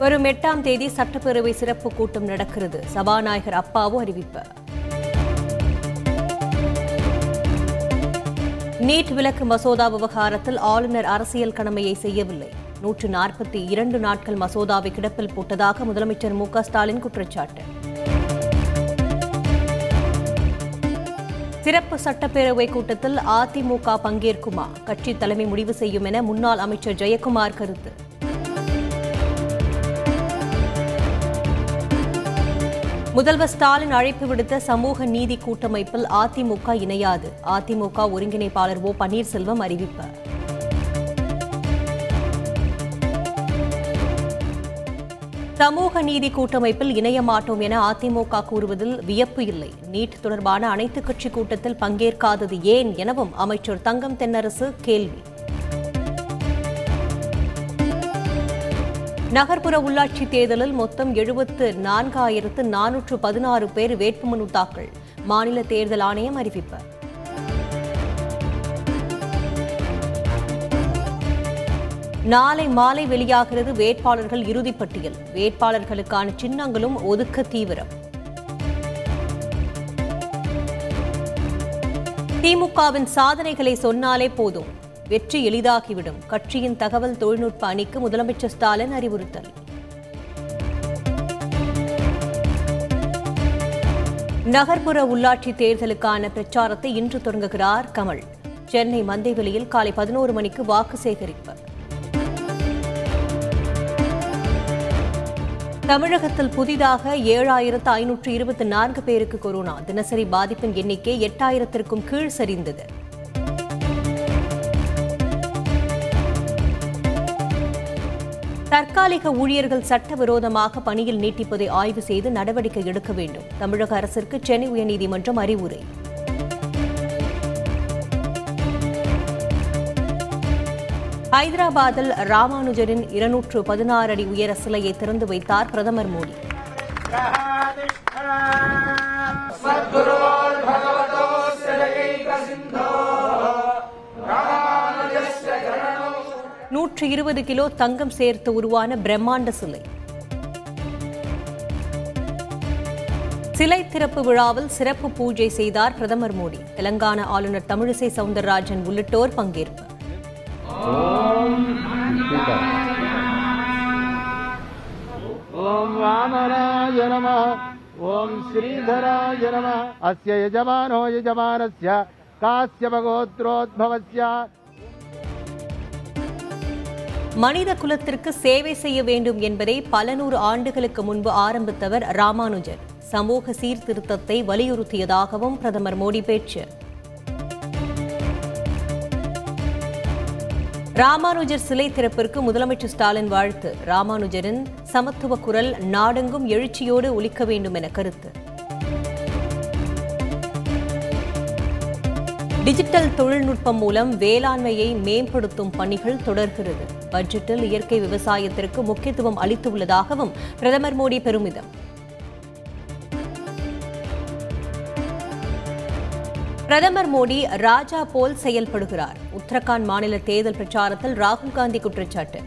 வரும் எட்டாம் தேதி சட்டப்பேரவை சிறப்பு கூட்டம் நடக்கிறது. சபாநாயகர் அப்பாவு அறிவிப்பு. நீட் விலக்கு மசோதா விவகாரத்தில் ஆளுநர் அரசியல் கடமையை செய்யவில்லை. நூற்று நாற்பத்தி இரண்டு நாட்கள் மசோதாவை கிடப்பில் போட்டதாக முதலமைச்சர் மு ஸ்டாலின் குற்றச்சாட்டு. சிறப்பு சட்டப்பேரவை கூட்டத்தில் அதிமுக பங்கேற்குமா? கட்சி தலைமை முடிவு செய்யும் என முன்னாள் அமைச்சர் ஜெயக்குமார் கருத்து. முதல்வர் ஸ்டாலின் அழைப்பு விடுத்த சமூக நீதி கூட்டமைப்பில் அதிமுக இணையாது. அதிமுக ஒருங்கிணைப்பாளர் ஓ பன்னீர்செல்வம் அறிவிப்பு. சமூக நீதி கூட்டமைப்பில் இணைய மாட்டோம் என அதிமுக கூறுவதில் வியப்பு இல்லை. நீட் தொடர்பான அனைத்துக் கட்சி கூட்டத்தில் பங்கேற்காதது ஏன் எனவும் அமைச்சர் தங்கம் தென்னரசு கேள்வி. நகர்ப்புற உள்ளாட்சி தேர்தலில் மொத்தம் எழுபத்து நான்காயிரத்து நானூற்று பதினாறு பேர் வேட்புமனு தாக்கல். மாநில தேர்தல் ஆணையம் அறிவிப்பு. நாளை மாலை வெளியாகிறது வேட்பாளர்கள் இறுதிப்பட்டியல் வேட்பாளர்களுக்கான சின்னங்களும் ஒதுக்க தீவிரம். திமுகவின் சாதனைகளை சொன்னாலே போதும். வெற்றி எளிதாகிவிடும். கட்சியின் தகவல் தொழில்நுட்ப அணிக்கு முதலமைச்சர் ஸ்டாலின் அறிவுறுத்தல். நகர்ப்புற உள்ளாட்சி தேர்தலுக்கான பிரச்சாரத்தை இன்று தொடங்குகிறார் கமல். சென்னை மந்தைவெளியில் காலை பதினோரு மணிக்கு வாக்கு சேகரிப்பு. தமிழகத்தில் புதிதாக ஏழாயிரத்து ஐநூற்று இருபத்தி நான்கு பேருக்கு கொரோனா. தினசரி பாதிப்பின் எண்ணிக்கை எட்டாயிரத்திற்கும் கீழ் சரிந்தது. தற்காலிக ஊழியர்கள் சட்டவிரோதமாக பணியில் நீட்டிப்பதை ஆய்வு செய்து நடவடிக்கை எடுக்க வேண்டும். தமிழக அரசிற்கு சென்னை உயர்நீதிமன்றம் அறிவுரை. ஹைதராபாத்தில் ராமானுஜரின் இருநூற்று பதினாறு அடி உயர சிலையை திறந்து வைத்தார் பிரதமர் மோடி. நூற்று இருபது கிலோ தங்கம் சேர்த்து உருவான பிரம்மாண்ட சிலை. சிலை திறப்பு விழாவில் சிறப்பு பூஜை செய்தார் பிரதமர் மோடி. தெலங்கானா ஆளுநர் தமிழிசை சவுந்தரராஜன் உள்ளிட்டோர் பங்கேற்பு. ஓம் வாமராய நம ஓம் ஸ்ரீதராய மனித குலத்திற்கு சேவை செய்ய வேண்டும் என்பதை பல நூறு ஆண்டுகளுக்கு முன்பு ஆரம்பித்தவர் ராமானுஜர். சமூக சீர்திருத்தத்தை வலியுறுத்தியதாகவும் பிரதமர் மோடி பேச்சு. ராமானுஜர் சிலை திறப்பிற்கு முதலமைச்சர் ஸ்டாலின் வாழ்த்து. ராமானுஜரின் சமத்துவ குரல் நாடெங்கும் எழுச்சியோடு ஒலிக்க வேண்டும் என கருத்து. டிஜிட்டல் தொழில்நுட்பம் மூலம் வேளாண்மையை மேம்படுத்தும் பணிகள் தொடர்கிறது. பட்ஜெட்டில் இயற்கை விவசாயத்திற்கு முக்கியத்துவம் அளித்துள்ளதாகவும் பிரதமர் மோடி பெருமிதம். பிரதமர் மோடி ராஜா போல் செயல்படுகிறார். உத்தரகாண்ட் மாநில தேர்தல் பிரச்சாரத்தில் ராகுல் காந்தி குற்றச்சாட்டு.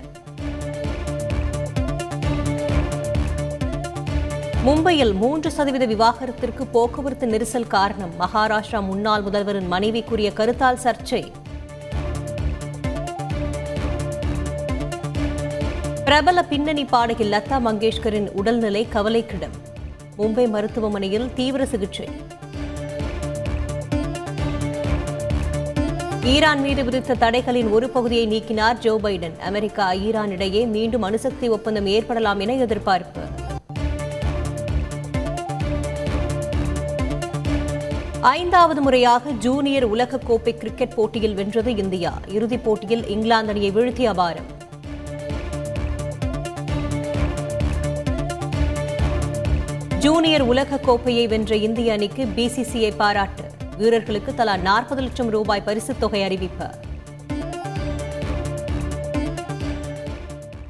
மும்பையில் மூன்று சதவீத விவாகரத்திற்கு போக்குவரத்து நெரிசல் காரணம். மகாராஷ்டிரா முன்னாள் முதல்வரின் மனைவி கூறிய கருத்தால் சர்ச்சை. பிரபல பின்னணி பாடகி லதா மங்கேஷ்கரின் உடல்நிலை கவலைக்கிடம். மும்பை மருத்துவமனையில் தீவிர சிகிச்சை. ஈரான் மீது விதித்த தடைகளின் ஒரு பகுதியை நீக்கினார் ஜோ பைடன். அமெரிக்கா ஈரான் இடையே மீண்டும் அணுசக்தி ஒப்பந்தம் ஏற்படலாம் என எதிர்பார்ப்பு. ஐந்தாவது முறையாக ஜூனியர் உலகக்கோப்பை கிரிக்கெட் போட்டியில் வென்றது இந்தியா. இறுதிப் போட்டியில் இங்கிலாந்து அணியை வீழ்த்திய அபாரம் ஜூனியர் உலகக் கோப்பையை வென்ற இந்திய அணிக்கு பிசிசிஐ பாராட்டு. வீரர்களுக்கு தலா நாற்பது லட்சம் ரூபாய் பரிசுத் தொகை அறிவிப்பு.